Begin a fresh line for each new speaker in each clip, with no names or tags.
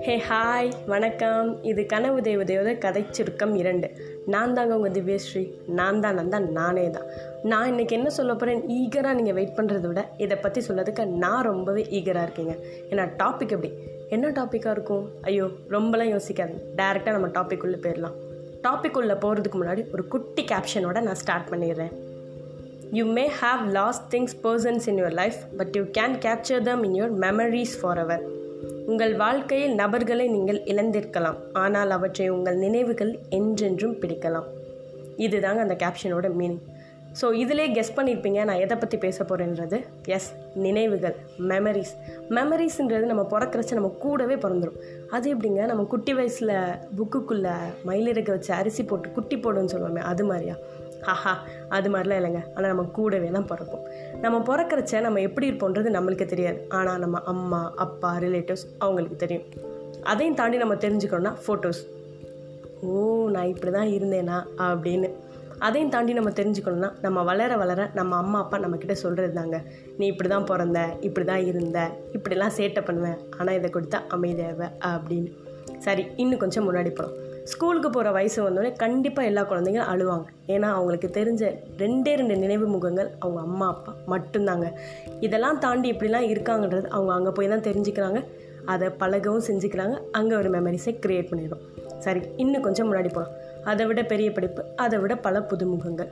Hey hi வணக்கம். இது கனவு தேவதையோட கதை சுருக்கம் இரண்டு. நான் தாங்க உங்கள் திவ்யஸ்ரீ. நான் தான் நான் தான் நானே தான். நான் இன்றைக்கி என்ன சொல்ல போகிறேன் ஈகராக நீங்கள் வெயிட் பண்ணுறதை விட இதை பற்றி சொல்லதுக்கு நான் ரொம்பவே ஈகராக இருக்கீங்க. ஏன்னா டாபிக் எப்படி? என்ன டாப்பிக்காக இருக்கும்? ஐயோ ரொம்பலாம் யோசிக்காது டேரெக்டாக நம்ம டாபிக் உள்ளே போயிடலாம். டாபிக் உள்ளே போகிறதுக்கு முன்னாடி ஒரு குட்டி கேப்ஷனோட நான் ஸ்டார்ட் பண்ணிடுறேன். You may have lost things persons in your life but you can capture them in your memories forever உங்கள் வாழ்க்கையில் நபர்களை நீங்கள் இழந்திருக்கலாம். ஆனால் அவற்றை உங்கள் நினைவுகள் என்றென்றும் பிடிக்கலாம். இதுதாங்க அந்த கேப்ஷனோட மீனிங் ஸோ இதிலே கெஸ் பண்ணியிருப்பீங்க நான் எதை பற்றி பேச போகிறேன்றது எஸ் நினைவுகள் மெமரிஸ் மெமரிஸ்ன்றது நம்ம பிறக்கிறச்ச நம்ம கூடவே பிறந்துடும் அது எப்படிங்க? நம்ம குட்டி வயசில் புக்குக்குள்ளே மயிலிறக்க வச்சு அரிசி போட்டு குட்டி போடுன்னு சொல்லுவோமே அது மாதிரியா? ஹாஹா அது மாதிரிலாம் இல்லைங்க. ஆனால் நம்ம கூடவே தான் பிறப்போம். நம்ம பிறக்கிறச்ச நம்ம எப்படி இருப்போன்றது நம்மளுக்கு தெரியாது. ஆனால் நம்ம அம்மா அப்பா ரிலேட்டிவ்ஸ் அவங்களுக்கு தெரியும். அதையும் தாண்டி நம்ம தெரிஞ்சுக்கணும்னா ஃபோட்டோஸ் ஓ நான் இப்படி தான் இருந்தேனா? அப்படின்னு. அதையும் தாண்டி நம்ம தெரிஞ்சுக்கணும்னா நம்ம வளர வளர நம்ம அம்மா அப்பா நம்மக்கிட்ட சொல்கிறது தாங்க நீ இப்படி தான் பிறந்த இப்படி தான் இருந்த இப்படிலாம் சேட்டை பண்ணுவேன் ஆனால் இதை கொடுத்தா அமைதியாவ அப்படின்னு. சரி இன்னும் கொஞ்சம் முன்னாடி போகிறோம் ஸ்கூலுக்கு போகிற வயசு வந்தோடனே கண்டிப்பாக எல்லா குழந்தைங்களும் அழுவாங்க. ஏன்னா அவங்களுக்கு தெரிஞ்ச ரெண்டே ரெண்டு நினைவு முகங்கள் அவங்க அம்மா அப்பா மட்டும்தாங்க. இதெல்லாம் தாண்டி இப்படிலாம் இருக்காங்கன்றது அவங்க அங்கே போய் தான் தெரிஞ்சுக்கிறாங்க. அதை பழகவும் செஞ்சுக்கிறாங்க. அங்கே ஒரு மெமரிஸை க்ரியேட் பண்ணிடும் சரி இன்னும் கொஞ்சம் முன்னாடி போகலாம் அதை விட பெரிய படிப்பு அதை விட பல புதுமுகங்கள்.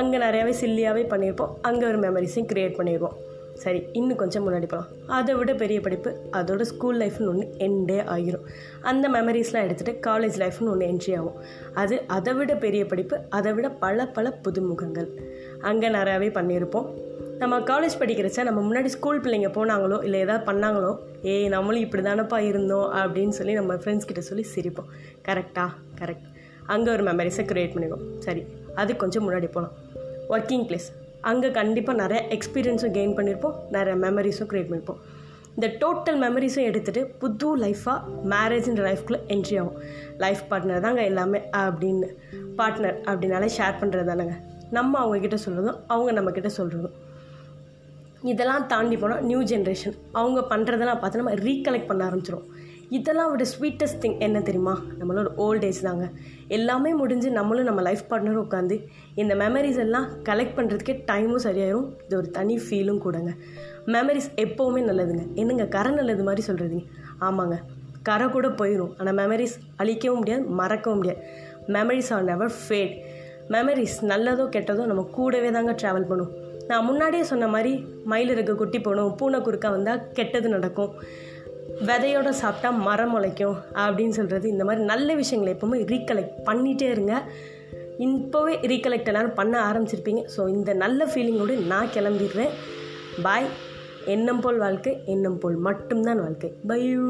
அங்கே நிறையாவே சில்லியாகவே பண்ணியிருப்போம் அங்கே ஒரு மெமரிஸையும் க்ரியேட் பண்ணிடுவோம் சரி இன்னும் கொஞ்சம் முன்னாடி போகலாம் அதை விட பெரிய படிப்பு அதோட ஸ்கூல் லைஃப்னு ஒன்று எண்டே ஆகிரும் அந்த மெமரிஸ்லாம் எடுத்துகிட்டு காலேஜ் லைஃப்னு ஒன்று என்ட்ரி ஆகும். அது அதை விட பெரிய படிப்பு அதை விட பல பல புதுமுகங்கள். அங்கே நிறையாவே பண்ணியிருப்போம். நம்ம காலேஜ் படிக்கிறச்ச நம்ம முன்னாடி ஸ்கூல் பிள்ளைங்க போனாங்களோ இல்லை ஏதாவது பண்ணாங்களோ ஏய் நம்மளும் இப்படி தானப்பா இருந்தோம் அப்படின்னு சொல்லி நம்ம ஃப்ரெண்ட்ஸ் கிட்ட சொல்லி சிரிப்போம். கரெக்டா கரெக்ட் அங்கே ஒரு மெமரிஸை க்ரியேட் பண்ணிடுவோம். சரி அது கொஞ்சம் முன்னாடி போகலாம் ஒர்க்கிங் பிளேஸ் அங்கே கண்டிப்பாக நிறைய எக்ஸ்பீரியன்ஸும் கெயின் பண்ணியிருப்போம் நிறைய மெமரிஸும் க்ரியேட் பண்ணியிருப்போம் இந்த டோட்டல் மெமரிஸும் எடுத்துகிட்டு புது லைஃபாக மேரேஜ்ன்ற லைஃப்குள்ளே என்ட்ரி ஆகும். லைஃப் பார்ட்னர் தாங்க எல்லாமே அப்படின்னு பார்ட்னர் அப்படின்னாலே ஷேர் பண்ணுறது தானேங்க. நம்ம அவங்கக்கிட்ட சொல்கிறதும் அவங்க நம்மக்கிட்ட சொல்கிறதும் இதெல்லாம் தாண்டி போனால் நியூ ஜென்ரேஷன் அவங்க பண்ணுறதெல்லாம் பார்த்து நம்ம ரீகலெக்ட் பண்ண ஆரம்பிச்சிடும் இதெல்லாம் விட ஸ்வீட்டஸ்ட் திங் என்ன தெரியுமா? நம்மளோட ஓல்ட் ஏஜ் தாங்க. எல்லாமே முடிஞ்சு நம்மளும் நம்ம லைஃப் பார்ட்னரும் உட்காந்து இந்த மெமரிஸ் எல்லாம் கலெக்ட் பண்ணுறதுக்கே டைமும் சரியாயிரும். இது ஒரு தனி ஃபீலும் கூடங்க. மெமரிஸ் எப்போவுமே நல்லதுங்க. என்னங்க கரை நல்லது மாதிரி சொல்கிறதுங்க ஆமாங்க. கரை கூட போயிடும் ஆனால் மெமரிஸ் அழிக்கவும் முடியாது மறக்கவும் முடியாது. Memories are never fade memories நல்லதோ கெட்டதோ நம்ம கூடவே தாங்க ட்ராவல் பண்ணும். நான் முன்னாடியே சொன்ன மாதிரி மயில் இருக்க குட்டி போகணும் பூனை குறுக்கா வந்தால் கெட்டது நடக்கும். விதையோட சாப்பிட்டா மரம் முளைக்கும் அப்படின்னு சொல்கிறது இந்த மாதிரி நல்ல விஷயங்களை எப்போவுமே ரீகலெக்ட் பண்ணிகிட்டே இருங்க. இப்போவே ரீகலெக்ட் எல்லோரும் பண்ண ஆரம்பிச்சிருப்பீங்க. ஸோ இந்த நல்ல ஃபீலிங்கோடு நான் கிளம்பிடுறேன். பாய் எண்ணம் போல் வாழ்க்கை எண்ணம் போல் மட்டும்தான் வாழ்க்கை. பையூ